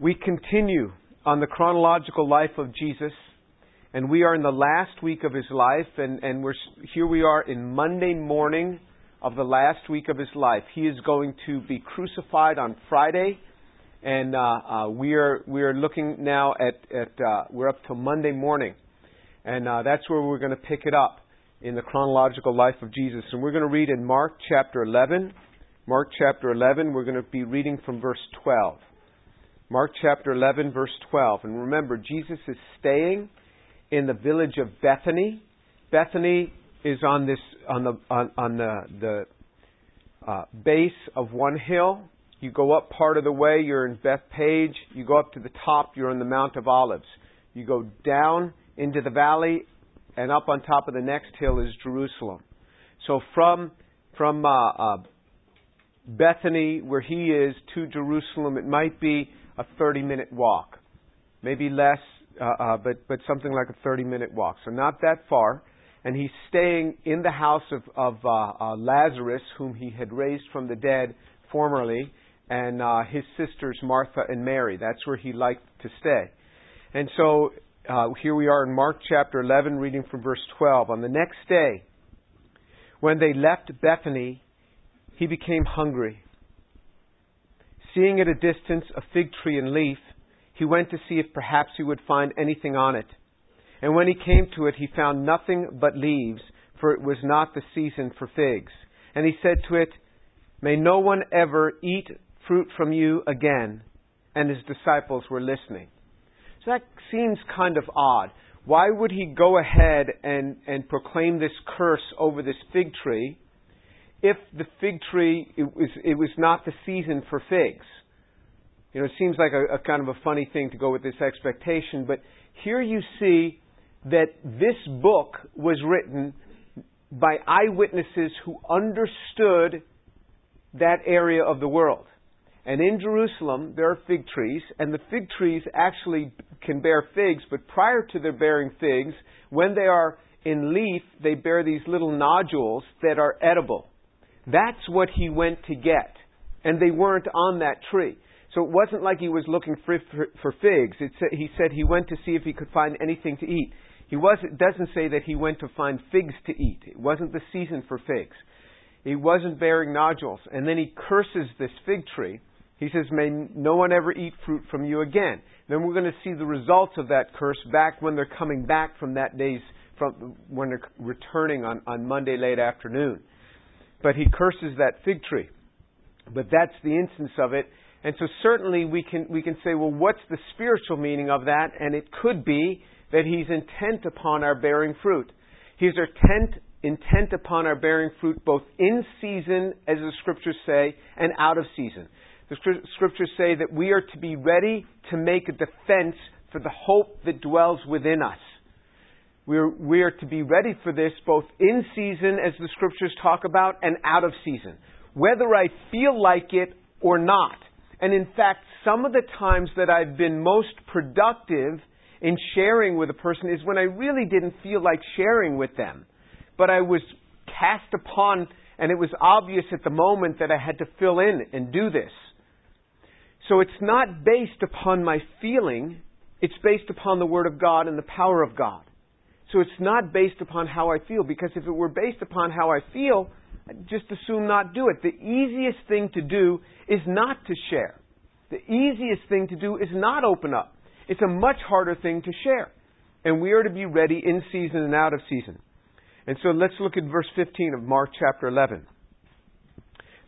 We continue on the chronological life of Jesus, and we are in the last week of his life, and, and we're, here we are in Monday morning of the last week of his life. He is going to be crucified on Friday, and uh, uh, we are we are looking now at at uh, we're up to Monday morning, and uh, that's where we're going to pick it up in the chronological life of Jesus, and we're going to read in Mark chapter 11. Mark chapter 11. We're going to be reading from verse 12. Mark chapter 11, verse 12. And remember, Jesus is staying in the village of Bethany. Bethany is on this on the on, on the the uh, base of one hill. You go up part of the way, you're in Bethphage. You go up to the top, you're on the Mount of Olives. You go down into the valley, and up on top of the next hill is Jerusalem. So from from uh, uh, Bethany, where he is, to Jerusalem, it might be a 30 minute walk, maybe less, uh, uh, but but something like a 30 minute walk. So not that far. And he's staying in the house of, of uh, uh, Lazarus, whom he had raised from the dead formerly, and uh, his sisters Martha and Mary. That's where he liked to stay. And so uh, here we are in Mark chapter 11, reading from verse 12. On the next day, when they left Bethany, he became hungry. Seeing at a distance a fig tree in leaf, he went to see if perhaps he would find anything on it. And when he came to it, he found nothing but leaves, for it was not the season for figs. And he said to it, May no one ever eat fruit from you again. And his disciples were listening. So that seems kind of odd. Why would he go ahead and, and proclaim this curse over this fig tree if the fig tree it was it was not the season for figs. You know, it seems like a, a kind of a funny thing to go with this expectation, but here you see that this book was written by eyewitnesses who understood that area of the world. And in Jerusalem, there are fig trees, and the fig trees actually can bear figs, but prior to their bearing figs, when they are in leaf, they bear these little nodules that are edible. That's what he went to get. And they weren't on that tree. So it wasn't like he was looking for, for, for figs. It he said he went to see if he could find anything to eat. He was, it doesn't say that he went to find figs to eat. It wasn't the season for figs. He wasn't bearing nodules. And then he curses this fig tree. He says, May no one ever eat fruit from you again. Then we're going to see the results of that curse back when they're coming back from that day's, from, when they're returning on, on Monday late afternoon but he curses that fig tree. But that's the instance of it. And so certainly we can, we can say, well, what's the spiritual meaning of that? And it could be that he's intent upon our bearing fruit. He's intent, intent upon our bearing fruit both in season, as the scriptures say, and out of season. The scriptures say that we are to be ready to make a defense for the hope that dwells within us. We're, we are to be ready for this both in season, as the scriptures talk about, and out of season. Whether I feel like it or not. And in fact, some of the times that I've been most productive in sharing with a person is when I really didn't feel like sharing with them. But I was cast upon, and it was obvious at the moment that I had to fill in and do this. So it's not based upon my feeling, it's based upon the Word of God and the power of God. So it's not based upon how I feel, because if it were based upon how I feel, I'd just assume not do it. The easiest thing to do is not to share. The easiest thing to do is not open up. It's a much harder thing to share. And we are to be ready in season and out of season. And so let's look at verse 15 of Mark chapter 11.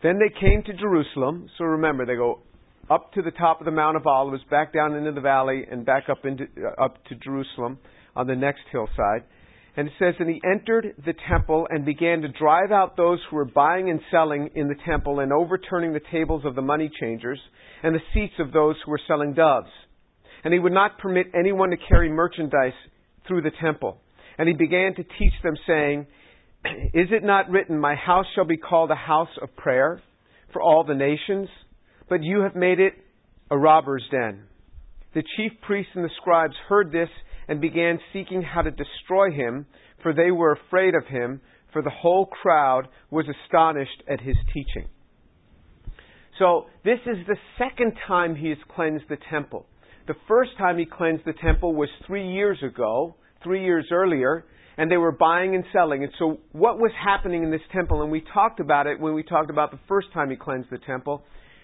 Then they came to Jerusalem. So remember, they go up to the top of the Mount of Olives, back down into the valley, and back up into uh, up to Jerusalem on the next hillside. And it says, And he entered the temple and began to drive out those who were buying and selling in the temple and overturning the tables of the money changers and the seats of those who were selling doves. And he would not permit anyone to carry merchandise through the temple. And he began to teach them, saying, Is it not written, My house shall be called a house of prayer for all the nations? But you have made it a robber's den. The chief priests and the scribes heard this and began seeking how to destroy him, for they were afraid of him, for the whole crowd was astonished at his teaching. So this is the second time he has cleansed the temple. The first time he cleansed the temple was three years ago, three years earlier, and they were buying and selling. And so what was happening in this temple, and we talked about it when we talked about the first time he cleansed the temple,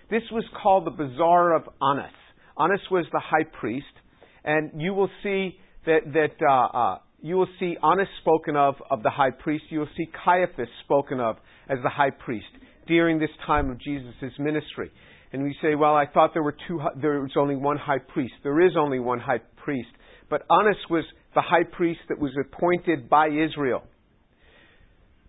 this was called the Bazaar of Annas. Annas was the high priest, and you will see that, that uh, uh, you will see Annas spoken of of the high priest. You will see Caiaphas spoken of as the high priest during this time of Jesus' ministry. And we say, well, I thought there were two, there was only one high priest. There is only one high priest. But Annas was the high priest that was appointed by Israel.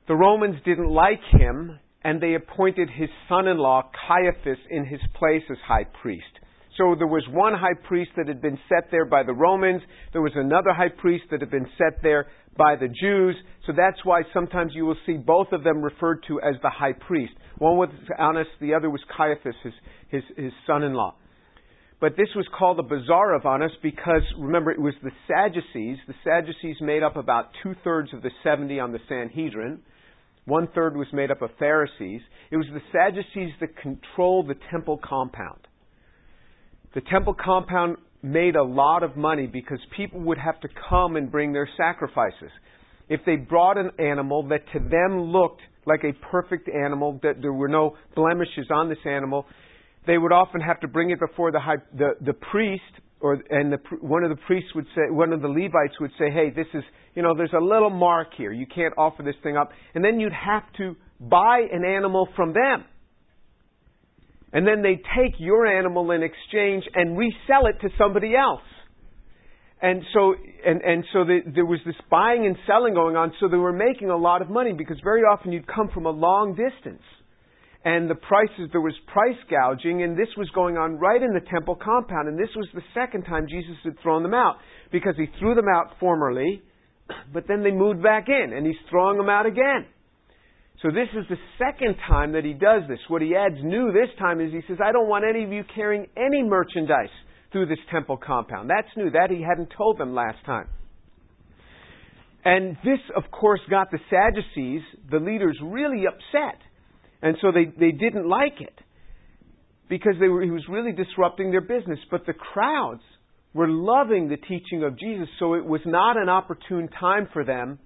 The Romans didn't like him, and they appointed his son-in-law, Caiaphas, in his place as high priest. So there was one high priest that had been set there by the Romans. There was another high priest that had been set there by the Jews. So that's why sometimes you will see both of them referred to as the high priest. One was Annas, the other was Caiaphas, his, his, his son in law. But this was called the Bazaar of Annas because, remember, it was the Sadducees. The Sadducees made up about two thirds of the 70 on the Sanhedrin. One third was made up of Pharisees. It was the Sadducees that controlled the temple compound. The temple compound made a lot of money because people would have to come and bring their sacrifices. If they brought an animal that to them looked like a perfect animal, that there were no blemishes on this animal, they would often have to bring it before the high, the, the priest, or and the, one of the priests would say, one of the Levites would say, "Hey, this is, you know, there's a little mark here. You can't offer this thing up." And then you'd have to buy an animal from them. And then they take your animal in exchange and resell it to somebody else. And so, and, and so the, there was this buying and selling going on, so they were making a lot of money because very often you'd come from a long distance. And the prices, there was price gouging, and this was going on right in the temple compound. And this was the second time Jesus had thrown them out because he threw them out formerly, but then they moved back in, and he's throwing them out again. So this is the second time that he does this. What he adds new this time is he says, I don't want any of you carrying any merchandise through this temple compound. That's new. That he hadn't told them last time. And this, of course, got the Sadducees, the leaders, really upset. And so they, they didn't like it because they were, he was really disrupting their business. But the crowds were loving the teaching of Jesus, so it was not an opportune time for them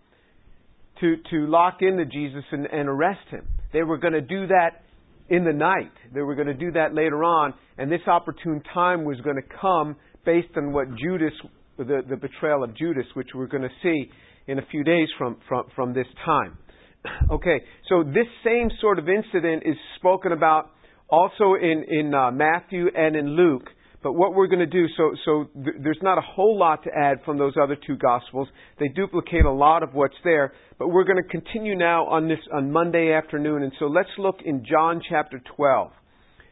to, to lock into Jesus and, and arrest him. They were going to do that in the night. They were going to do that later on, and this opportune time was going to come based on what Judas, the, the betrayal of Judas, which we're going to see in a few days from, from, from this time. Okay, so this same sort of incident is spoken about also in, in uh, Matthew and in Luke. But what we're going to do, so, so th- there's not a whole lot to add from those other two Gospels. They duplicate a lot of what's there. But we're going to continue now on this, on Monday afternoon. And so let's look in John chapter 12.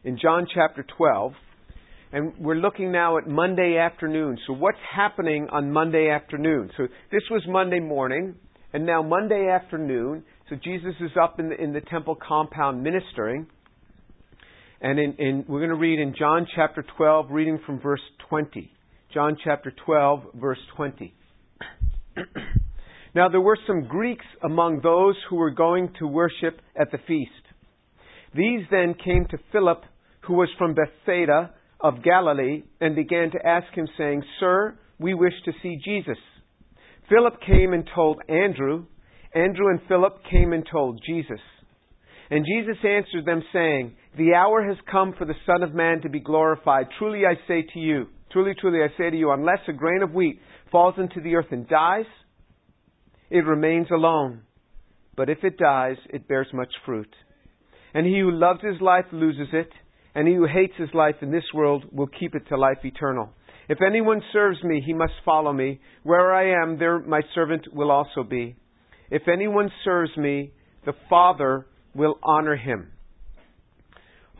In John chapter 12. And we're looking now at Monday afternoon. So what's happening on Monday afternoon? So this was Monday morning. And now Monday afternoon. So Jesus is up in the, in the temple compound ministering. And in, in, we're going to read in John chapter 12, reading from verse 20. John chapter 12, verse 20. now there were some Greeks among those who were going to worship at the feast. These then came to Philip, who was from Bethsaida of Galilee, and began to ask him, saying, Sir, we wish to see Jesus. Philip came and told Andrew. Andrew and Philip came and told Jesus. And Jesus answered them, saying, The hour has come for the Son of Man to be glorified. Truly I say to you, truly, truly I say to you, unless a grain of wheat falls into the earth and dies, it remains alone. But if it dies, it bears much fruit. And he who loves his life loses it, and he who hates his life in this world will keep it to life eternal. If anyone serves me, he must follow me. Where I am, there my servant will also be. If anyone serves me, the Father will honor him.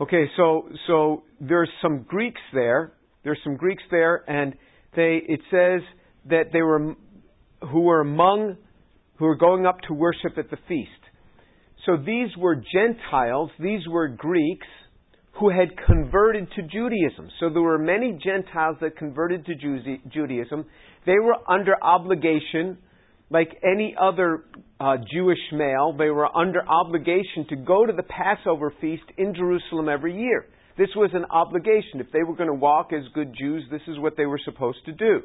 Okay, so so there's some Greeks there. There's some Greeks there, and they it says that they were who were among who were going up to worship at the feast. So these were Gentiles. These were Greeks who had converted to Judaism. So there were many Gentiles that converted to Judaism. They were under obligation like any other uh, Jewish male, they were under obligation to go to the Passover feast in Jerusalem every year. This was an obligation. If they were going to walk as good Jews, this is what they were supposed to do.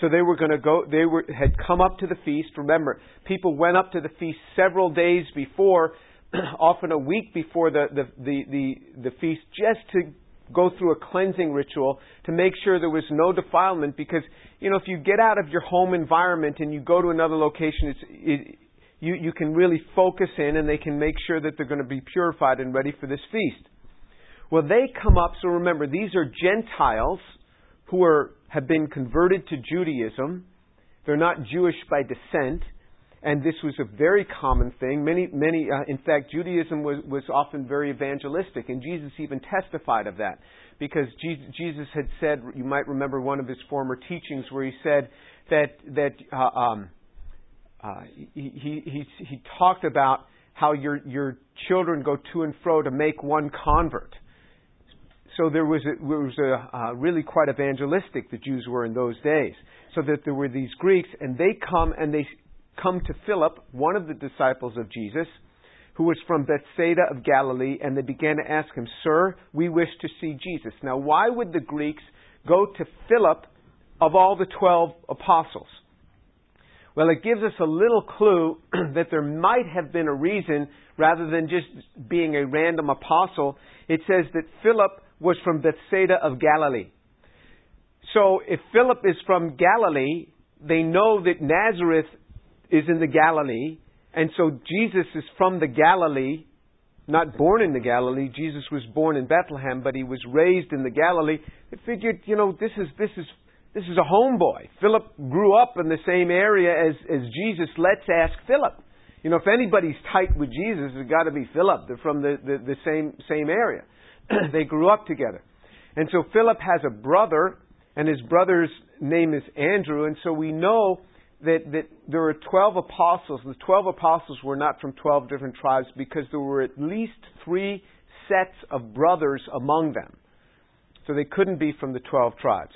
So they were going to go, they were, had come up to the feast. Remember, people went up to the feast several days before, often a week before the, the, the, the, the feast, just to go through a cleansing ritual to make sure there was no defilement because, you know, if you get out of your home environment and you go to another location, it's, it, you, you can really focus in and they can make sure that they're going to be purified and ready for this feast. Well, they come up, so remember, these are Gentiles who are, have been converted to Judaism. They're not Jewish by descent and this was a very common thing. Many, many, uh, in fact, Judaism was, was often very evangelistic, and Jesus even testified of that. Because Jesus had said, you might remember one of his former teachings where he said that, that uh, um, uh, he, he, he, talked about how your, your children go to and fro to make one convert. So there was a, was a uh, really quite evangelistic the Jews were in those days. So that there were these Greeks, and they come and they come to Philip, one of the disciples of Jesus, who was from Bethsaida of Galilee, and they began to ask him, Sir, we wish to see Jesus. Now, why would the Greeks go to Philip of all the twelve apostles? Well, it gives us a little clue that there might have been a reason rather than just being a random apostle. It says that Philip was from Bethsaida of Galilee. So if Philip is from Galilee, they know that Nazareth is in the Galilee, and so Jesus is from the Galilee, not born in the Galilee. Jesus was born in Bethlehem, but he was raised in the Galilee. They figured, you know, this is this is this is a homeboy. Philip grew up in the same area as as Jesus. Let's ask Philip. You know, if anybody's tight with Jesus, it's got to be Philip. They're from the, the, the same same area. they grew up together. And so Philip has a brother, and his brother's name is Andrew, and so we know that, that there were 12 apostles. The 12 apostles were not from 12 different tribes because there were at least three sets of brothers among them. So they couldn't be from the 12 tribes.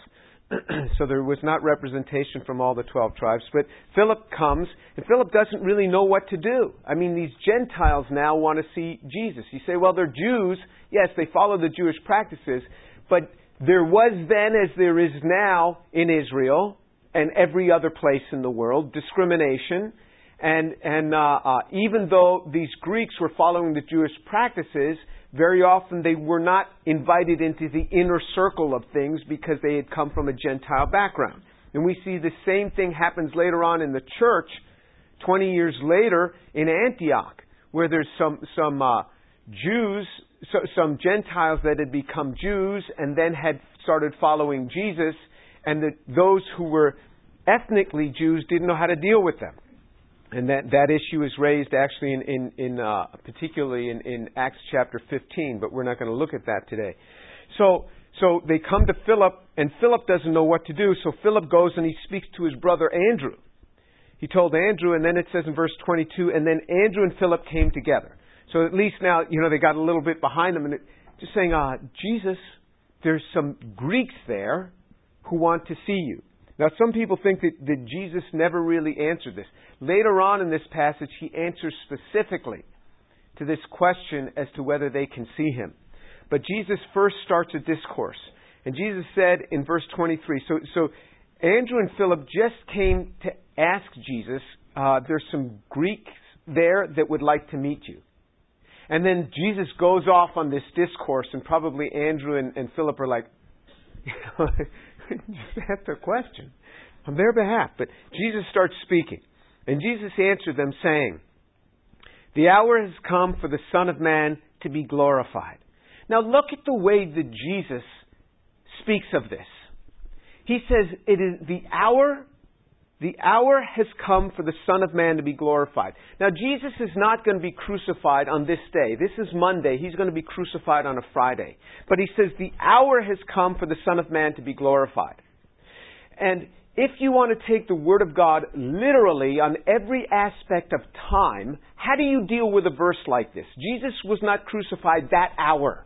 so there was not representation from all the 12 tribes. But Philip comes, and Philip doesn't really know what to do. I mean, these Gentiles now want to see Jesus. You say, well, they're Jews. Yes, they follow the Jewish practices. But there was then, as there is now in Israel, and every other place in the world, discrimination. And, and uh, uh, even though these Greeks were following the Jewish practices, very often they were not invited into the inner circle of things because they had come from a Gentile background. And we see the same thing happens later on in the church, 20 years later in Antioch, where there's some, some uh, Jews, so, some Gentiles that had become Jews and then had started following Jesus, and those who were ethnically Jews didn't know how to deal with them. And that, that issue is raised actually in, in, in uh, particularly in, in Acts chapter 15, but we're not going to look at that today. So, so they come to Philip, and Philip doesn't know what to do, so Philip goes and he speaks to his brother Andrew. He told Andrew, and then it says in verse 22, and then Andrew and Philip came together. So at least now, you know, they got a little bit behind them, and it, just saying, uh, Jesus, there's some Greeks there who want to see you. Now, some people think that, that Jesus never really answered this. Later on in this passage, he answers specifically to this question as to whether they can see him. But Jesus first starts a discourse. And Jesus said in verse 23, so, so Andrew and Philip just came to ask Jesus, uh, there's some Greeks there that would like to meet you. And then Jesus goes off on this discourse, and probably Andrew and, and Philip are like, just asked a question on their behalf. But Jesus starts speaking. And Jesus answered them, saying, The hour has come for the Son of Man to be glorified. Now look at the way that Jesus speaks of this. He says, It is the hour the hour has come for the Son of Man to be glorified. Now, Jesus is not going to be crucified on this day. This is Monday. He's going to be crucified on a Friday. But he says, The hour has come for the Son of Man to be glorified. And if you want to take the Word of God literally on every aspect of time, how do you deal with a verse like this? Jesus was not crucified that hour.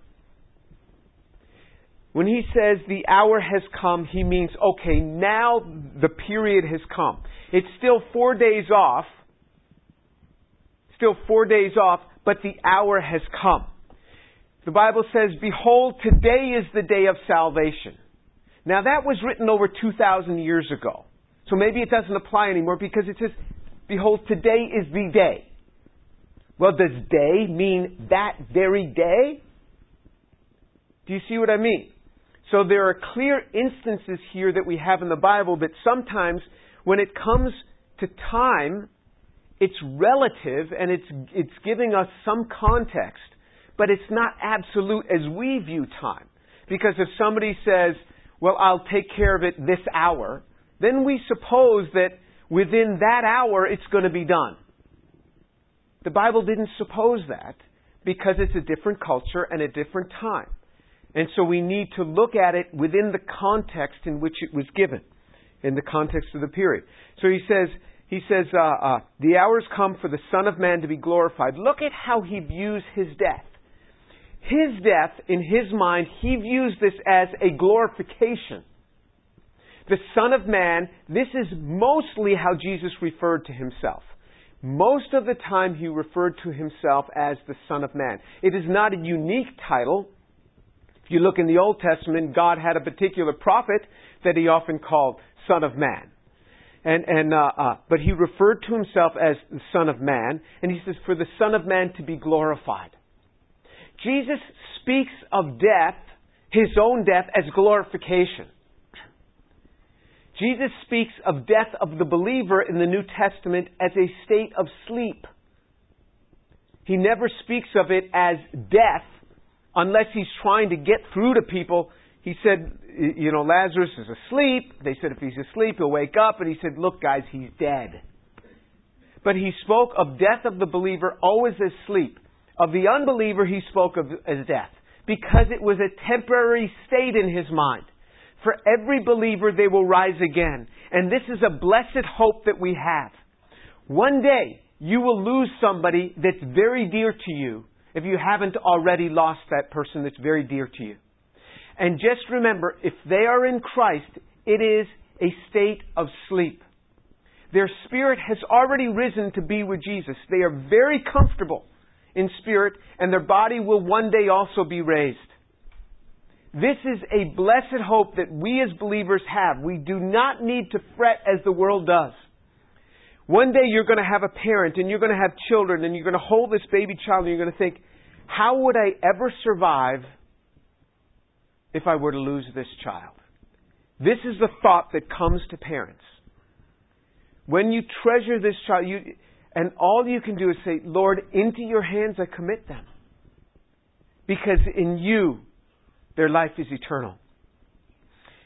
When he says the hour has come, he means, okay, now the period has come. It's still four days off, still four days off, but the hour has come. The Bible says, Behold, today is the day of salvation. Now that was written over 2,000 years ago. So maybe it doesn't apply anymore because it says, Behold, today is the day. Well, does day mean that very day? Do you see what I mean? So there are clear instances here that we have in the Bible that sometimes when it comes to time, it's relative and it's, it's giving us some context, but it's not absolute as we view time. Because if somebody says, well, I'll take care of it this hour, then we suppose that within that hour it's going to be done. The Bible didn't suppose that because it's a different culture and a different time. And so we need to look at it within the context in which it was given, in the context of the period. So he says, he says, uh, uh, the hours come for the Son of Man to be glorified. Look at how he views his death. His death, in his mind, he views this as a glorification. The Son of Man, this is mostly how Jesus referred to himself. Most of the time he referred to himself as the Son of Man. It is not a unique title. You look in the Old Testament, God had a particular prophet that he often called Son of Man. And, and, uh, uh, but he referred to himself as the Son of Man, and he says, for the Son of Man to be glorified. Jesus speaks of death, his own death, as glorification. Jesus speaks of death of the believer in the New Testament as a state of sleep. He never speaks of it as death unless he's trying to get through to people. He said, you know, Lazarus is asleep. They said if he's asleep, he'll wake up. And he said, look, guys, he's dead. But he spoke of death of the believer always as sleep. Of the unbeliever, he spoke of as death because it was a temporary state in his mind. For every believer, they will rise again. And this is a blessed hope that we have. One day, you will lose somebody that's very dear to you if you haven't already lost that person that's very dear to you. And just remember, if they are in Christ, it is a state of sleep. Their spirit has already risen to be with Jesus. They are very comfortable in spirit, and their body will one day also be raised. This is a blessed hope that we as believers have. We do not need to fret as the world does. One day you're going to have a parent and you're going to have children and you're going to hold this baby child and you're going to think, how would I ever survive if I were to lose this child? This is the thought that comes to parents. When you treasure this child, you, and all you can do is say, Lord, into your hands I commit them. Because in you, their life is eternal.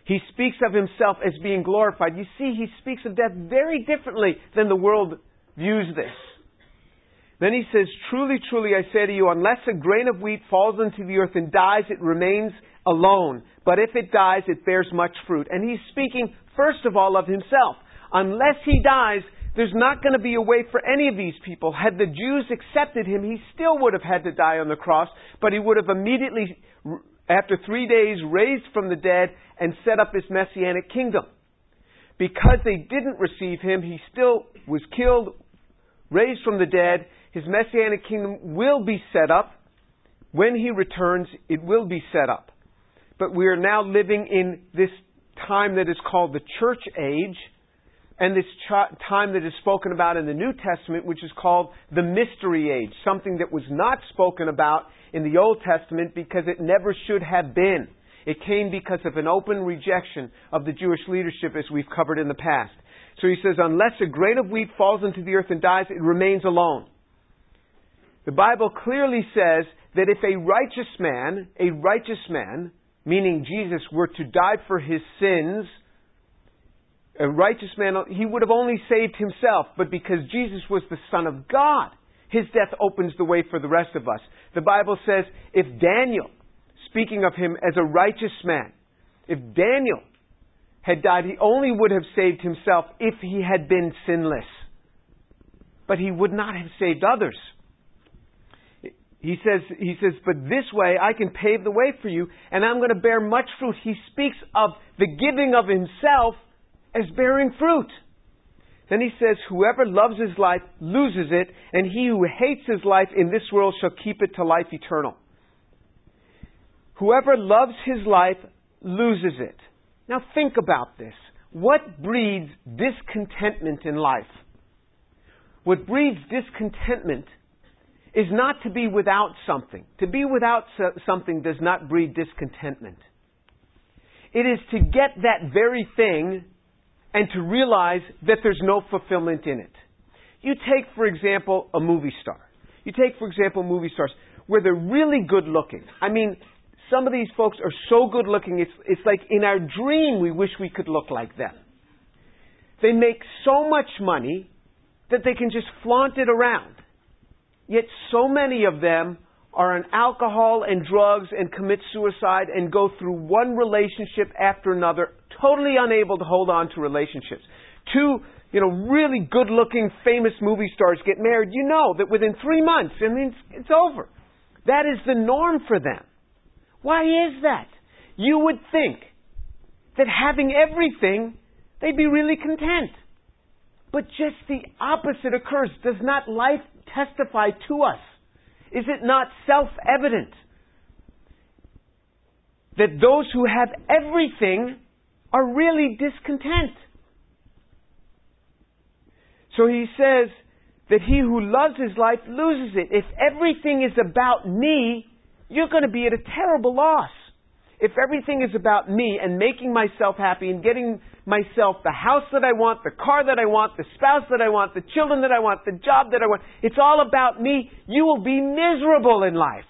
He speaks of himself as being glorified. You see, he speaks of death very differently than the world views this. Then he says, Truly, truly, I say to you, unless a grain of wheat falls into the earth and dies, it remains alone. But if it dies, it bears much fruit. And he's speaking, first of all, of himself. Unless he dies, there's not going to be a way for any of these people. Had the Jews accepted him, he still would have had to die on the cross, but he would have immediately after three days, raised from the dead and set up his messianic kingdom. Because they didn't receive him, he still was killed, raised from the dead. His messianic kingdom will be set up. When he returns, it will be set up. But we are now living in this time that is called the church age, and this ch- time that is spoken about in the New Testament, which is called the mystery age, something that was not spoken about in the Old Testament because it never should have been. It came because of an open rejection of the Jewish leadership as we've covered in the past. So he says, unless a grain of wheat falls into the earth and dies, it remains alone. The Bible clearly says that if a righteous man, a righteous man, meaning Jesus, were to die for his sins, a righteous man, he would have only saved himself, but because Jesus was the Son of God, his death opens the way for the rest of us. The Bible says if Daniel, speaking of him as a righteous man, if Daniel had died, he only would have saved himself if he had been sinless. But he would not have saved others. He says, he says, but this way I can pave the way for you and I'm going to bear much fruit. He speaks of the giving of himself as bearing fruit. Then he says, Whoever loves his life loses it, and he who hates his life in this world shall keep it to life eternal. Whoever loves his life loses it. Now think about this. What breeds discontentment in life? What breeds discontentment is not to be without something. To be without something does not breed discontentment. It is to get that very thing and to realize that there's no fulfillment in it. You take, for example, a movie star. You take, for example, movie stars where they're really good looking. I mean, some of these folks are so good looking, it's, it's like in our dream we wish we could look like them. They make so much money that they can just flaunt it around. Yet so many of them are on alcohol and drugs and commit suicide and go through one relationship after another, totally unable to hold on to relationships. Two, you know, really good looking famous movie stars get married, you know that within three months, I mean, it's, it's over. That is the norm for them. Why is that? You would think that having everything, they'd be really content. But just the opposite occurs. Does not life testify to us? Is it not self evident that those who have everything are really discontent? So he says that he who loves his life loses it. If everything is about me, you're going to be at a terrible loss. If everything is about me and making myself happy and getting myself the house that I want, the car that I want, the spouse that I want, the children that I want, the job that I want, it's all about me, you will be miserable in life.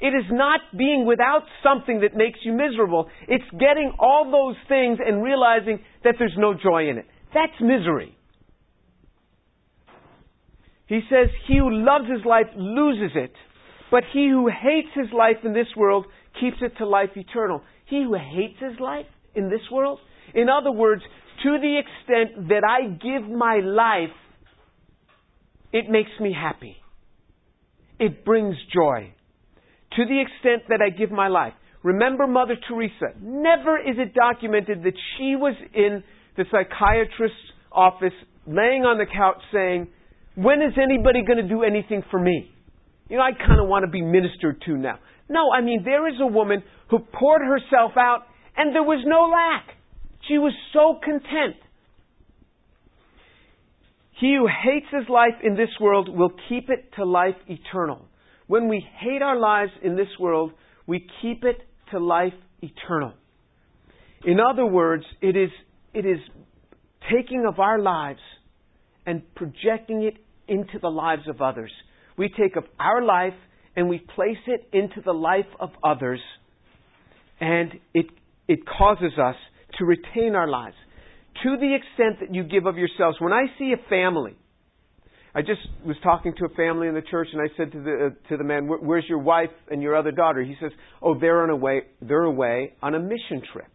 It is not being without something that makes you miserable. It's getting all those things and realizing that there's no joy in it. That's misery. He says, He who loves his life loses it, but he who hates his life in this world keeps it to life eternal. He who hates his life in this world, in other words, to the extent that I give my life, it makes me happy. It brings joy. To the extent that I give my life. Remember Mother Teresa. Never is it documented that she was in the psychiatrist's office laying on the couch saying, when is anybody going to do anything for me? You know, I kind of want to be ministered to now. No, I mean, there is a woman who poured herself out and there was no lack. She was so content. He who hates his life in this world will keep it to life eternal. When we hate our lives in this world, we keep it to life eternal. In other words, it is, it is taking of our lives and projecting it into the lives of others. We take of our life and we place it into the life of others, and it, it causes us to retain our lives. To the extent that you give of yourselves. When I see a family, I just was talking to a family in the church, and I said to the uh, to the man, "Where's your wife and your other daughter?" He says, "Oh, they're on a way. They're away on a mission trip."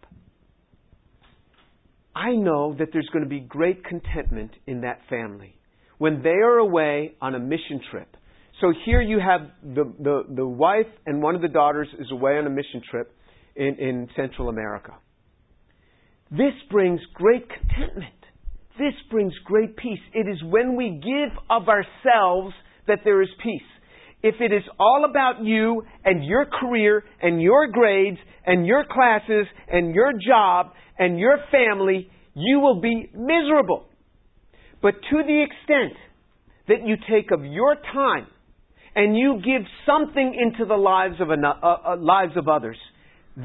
I know that there's going to be great contentment in that family when they are away on a mission trip. So here you have the, the, the wife and one of the daughters is away on a mission trip in, in Central America. This brings great contentment. This brings great peace. It is when we give of ourselves that there is peace. If it is all about you and your career and your grades and your classes and your job and your family, you will be miserable. But to the extent that you take of your time and you give something into the lives of, uh, uh, lives of others,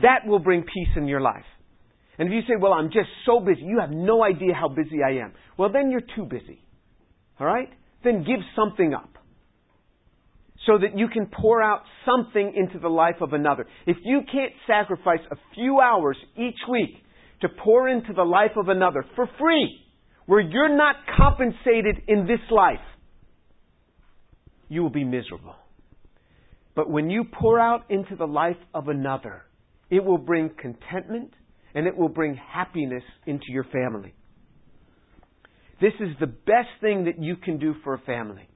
that will bring peace in your life. And if you say, well, I'm just so busy, you have no idea how busy I am. Well, then you're too busy. All right? Then give something up. So that you can pour out something into the life of another. If you can't sacrifice a few hours each week to pour into the life of another for free, where you're not compensated in this life, you will be miserable. But when you pour out into the life of another, it will bring contentment and it will bring happiness into your family. This is the best thing that you can do for a family.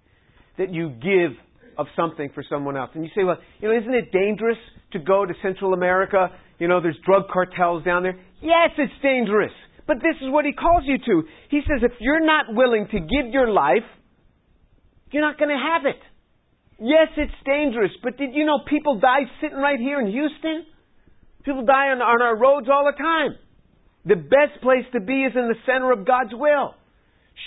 That you give of something for someone else. And you say, well, you know, isn't it dangerous to go to Central America? You know, there's drug cartels down there. Yes, it's dangerous. But this is what he calls you to. He says, if you're not willing to give your life, you're not going to have it. Yes, it's dangerous, but did you know people die sitting right here in Houston? People die on, on our roads all the time. The best place to be is in the center of God's will.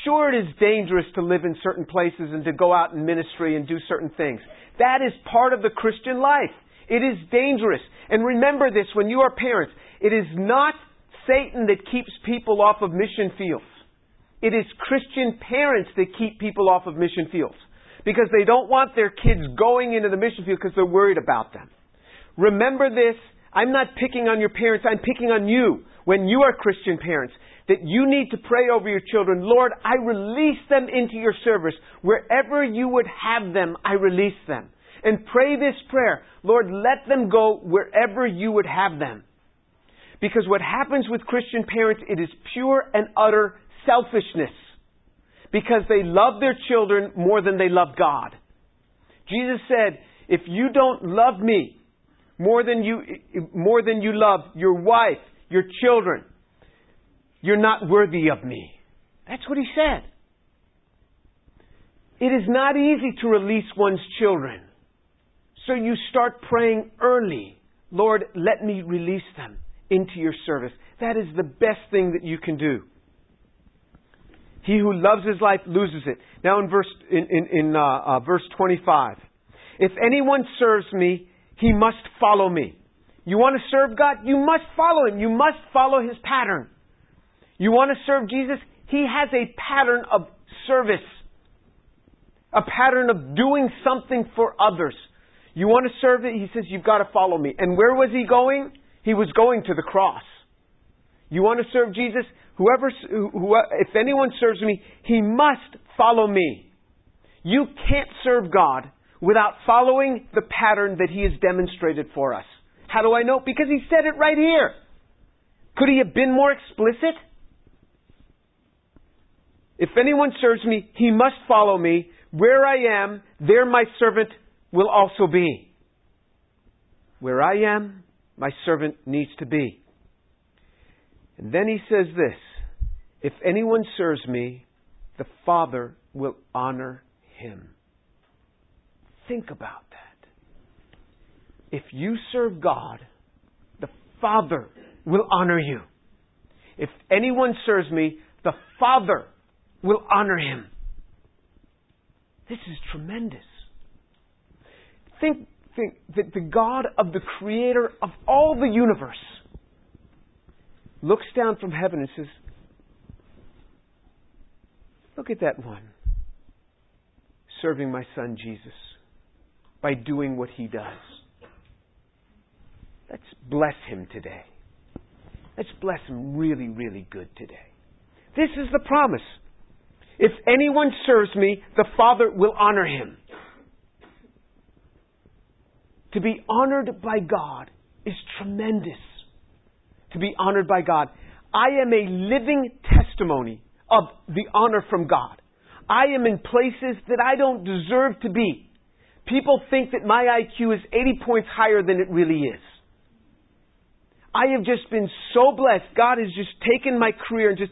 Sure, it is dangerous to live in certain places and to go out in ministry and do certain things. That is part of the Christian life. It is dangerous. And remember this when you are parents. It is not Satan that keeps people off of mission fields. It is Christian parents that keep people off of mission fields. Because they don't want their kids going into the mission field because they're worried about them. Remember this. I'm not picking on your parents. I'm picking on you when you are Christian parents that you need to pray over your children. Lord, I release them into your service. Wherever you would have them, I release them. And pray this prayer. Lord, let them go wherever you would have them. Because what happens with Christian parents, it is pure and utter selfishness. Because they love their children more than they love God. Jesus said, if you don't love me more than you, more than you love your wife, your children, you're not worthy of me. That's what he said. It is not easy to release one's children. So you start praying early. Lord, let me release them into your service. That is the best thing that you can do. He who loves his life loses it. Now in verse in in, in uh, uh, verse 25, if anyone serves me, he must follow me. You want to serve God? You must follow him. You must follow his pattern. You want to serve Jesus? He has a pattern of service, a pattern of doing something for others. You want to serve it? He says, You've got to follow me. And where was he going? He was going to the cross. You want to serve Jesus? Whoever, if anyone serves me, he must follow me. You can't serve God without following the pattern that he has demonstrated for us. How do I know? Because he said it right here. Could he have been more explicit? If anyone serves me, he must follow me. Where I am, there my servant will also be. Where I am, my servant needs to be. And then he says this If anyone serves me, the Father will honor him. Think about that. If you serve God, the Father will honor you. If anyone serves me, the Father will honor him. This is tremendous. Think, think that the God of the creator of all the universe looks down from heaven and says, Look at that one serving my son Jesus by doing what he does. Let's bless him today. Let's bless him really, really good today. This is the promise. If anyone serves me, the Father will honor him. To be honored by God is tremendous. To be honored by God. I am a living testimony of the honor from God. I am in places that I don't deserve to be. People think that my IQ is 80 points higher than it really is. I have just been so blessed. God has just taken my career and just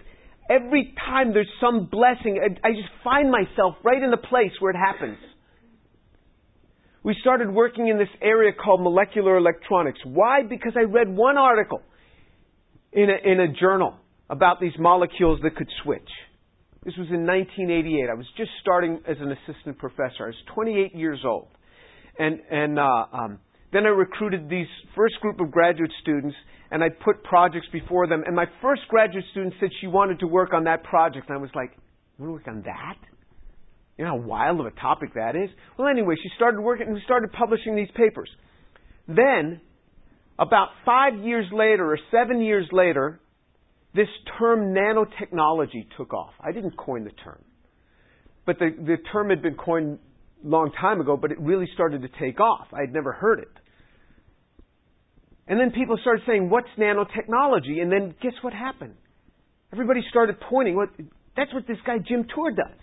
every time there's some blessing, I, just find myself right in the place where it happens. We started working in this area called molecular electronics. Why? Because I read one article in a, in a journal about these molecules that could switch. This was in 1988. I was just starting as an assistant professor. I was 28 years old. And, and uh, um, then I recruited these first group of graduate students and I put projects before them. And my first graduate student said she wanted to work on that project. And I was like, you want to work on that? You know how wild of a topic that is? Well, anyway, she started working and we started publishing these papers. Then, about five years later or seven years later, this term nanotechnology took off. I didn't coin the term. But the, the term had been coined a long time ago, but it really started to take off. I had never heard it. And then people started saying, what's nanotechnology? And then guess what happened? Everybody started pointing. What, that's what this guy Jim Tour does.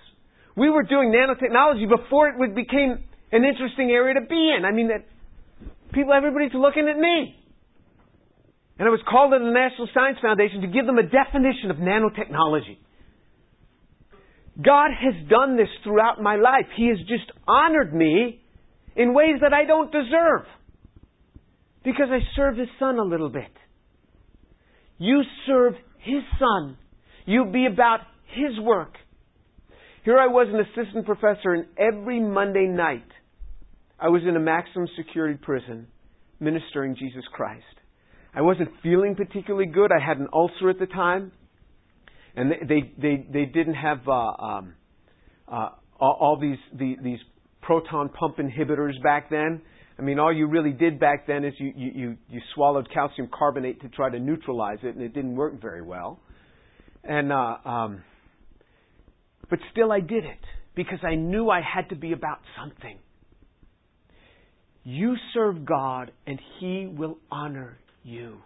We were doing nanotechnology before it became an interesting area to be in. I mean, that people, everybody's looking at me. And I was called to the National Science Foundation to give them a definition of nanotechnology. God has done this throughout my life. He has just honored me in ways that I don't deserve because I serve His Son a little bit. You serve His Son. You be about His work. Here I was an assistant professor, and every Monday night I was in a maximum security prison ministering Jesus Christ. I wasn't feeling particularly good. I had an ulcer at the time, and they they they, they didn't have uh, um, uh, all, all these the, these proton pump inhibitors back then. I mean, all you really did back then is you, you, you, you swallowed calcium carbonate to try to neutralize it, and it didn't work very well. And uh, um, but still, I did it because I knew I had to be about something. You serve God, and He will honor you.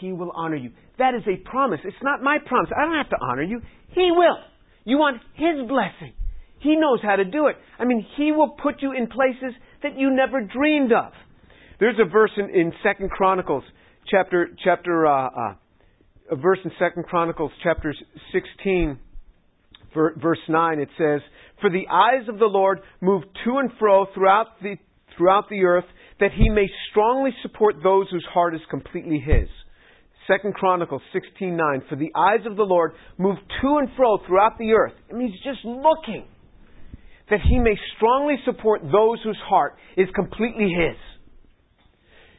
He will honor you. That is a promise. It's not my promise. I don't have to honor you. He will. You want His blessing. He knows how to do it. I mean, He will put you in places that you never dreamed of. There's a verse in, in Second Chronicles, chapter chapter uh, uh, a verse in Second Chronicles, chapter 16, verse 9. It says, "For the eyes of the Lord move to and fro throughout the throughout the earth, that He may strongly support those whose heart is completely His." Second Chronicles 16:9 For the eyes of the Lord move to and fro throughout the earth. I mean, He's just looking that he may strongly support those whose heart is completely his.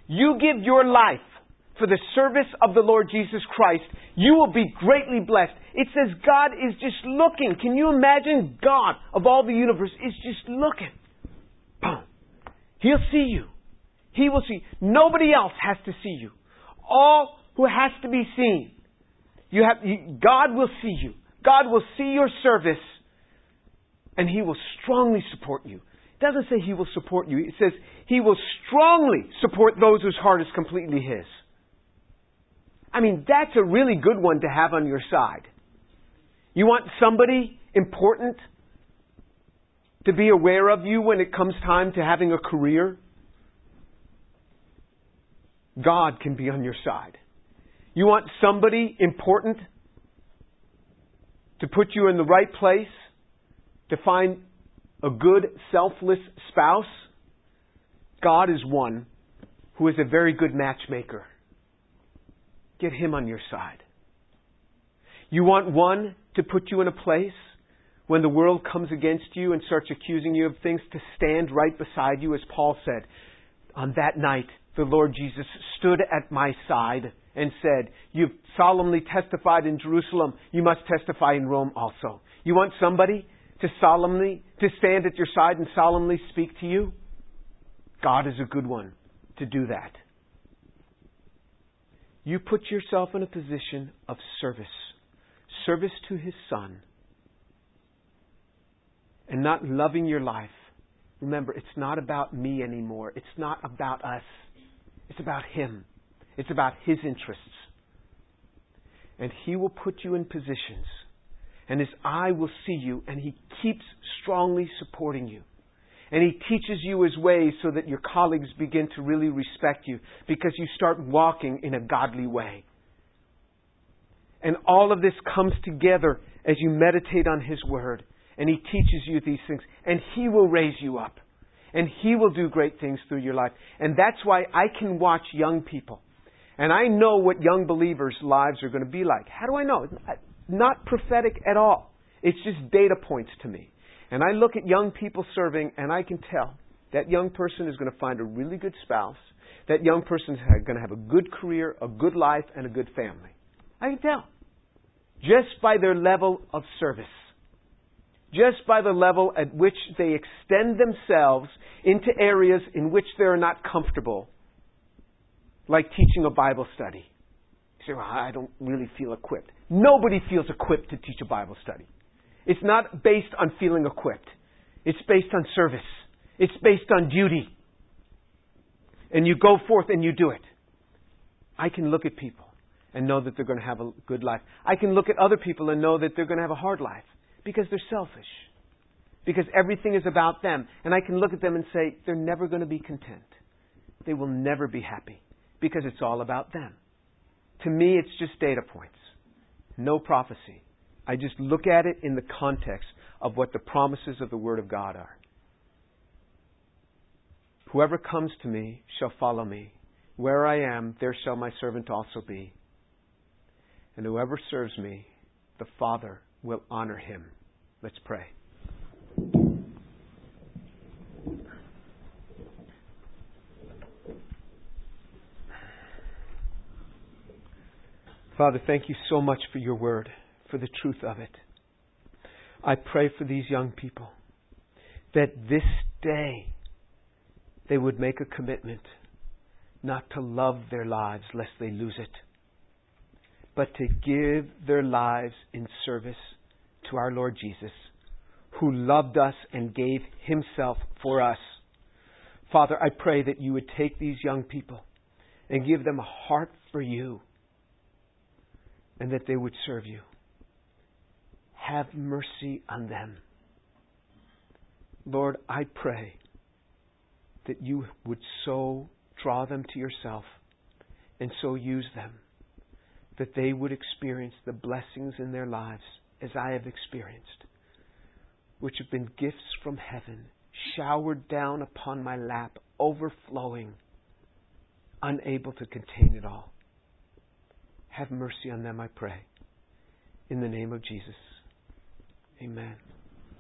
You give your life for the service of the Lord Jesus Christ, you will be greatly blessed. It says God is just looking. Can you imagine God of all the universe is just looking? Boom. He'll see you. He will see. Nobody else has to see you. All who has to be seen. You have, God will see you. God will see your service and He will strongly support you. It doesn't say He will support you. It says He will strongly support those whose heart is completely His. I mean, that's a really good one to have on your side. You want somebody important to be aware of you when it comes time to having a career? God can be on your side. You want somebody important to put you in the right place to find a good, selfless spouse, God is one who is a very good matchmaker. Get him on your side. You want one to put you in a place when the world comes against you and starts accusing you of things to stand right beside you, as Paul said. On that night, the Lord Jesus stood at my side and said, You've solemnly testified in Jerusalem, you must testify in Rome also. You want somebody to solemnly, to stand at your side and solemnly speak to you? God is a good one to do that. You put yourself in a position of service, service to His Son, and not loving your life. Remember, it's not about me anymore. It's not about us. It's about Him. It's about His interests. And He will put you in positions and his eye will see you, and he keeps strongly supporting you. And he teaches you his ways so that your colleagues begin to really respect you because you start walking in a godly way. And all of this comes together as you meditate on his word. And he teaches you these things. And he will raise you up. And he will do great things through your life. And that's why I can watch young people. And I know what young believers' lives are going to be like. How do I know? not prophetic at all. It's just data points to me. And I look at young people serving, and I can tell that young person is going to find a really good spouse. That young person is going to have a good career, a good life, and a good family. I can tell. Just by their level of service. Just by the level at which they extend themselves into areas in which they're not comfortable, like teaching a Bible study. You say, well, I don't really feel equipped. Nobody feels equipped to teach a Bible study. It's not based on feeling equipped. It's based on service. It's based on duty. And you go forth and you do it. I can look at people and know that they're going to have a good life. I can look at other people and know that they're going to have a hard life because they're selfish. Because everything is about them. And I can look at them and say, they're never going to be content. They will never be happy because it's all about them. To me, it's just data points no prophecy. I just look at it in the context of what the promises of the Word of God are. Whoever comes to me shall follow me. Where I am, there shall my servant also be. And whoever serves me, the Father will honor him. Let's pray. Father, thank you so much for your word, for the truth of it. I pray for these young people that this day they would make a commitment not to love their lives lest they lose it, but to give their lives in service to our Lord Jesus, who loved us and gave himself for us. Father, I pray that you would take these young people and give them a heart for you and that they would serve you. Have mercy on them. Lord, I pray that you would so draw them to yourself and so use them that they would experience the blessings in their lives as I have experienced, which have been gifts from heaven showered down upon my lap, overflowing, unable to contain it all. Have mercy on them, I pray. In the name of Jesus. Amen.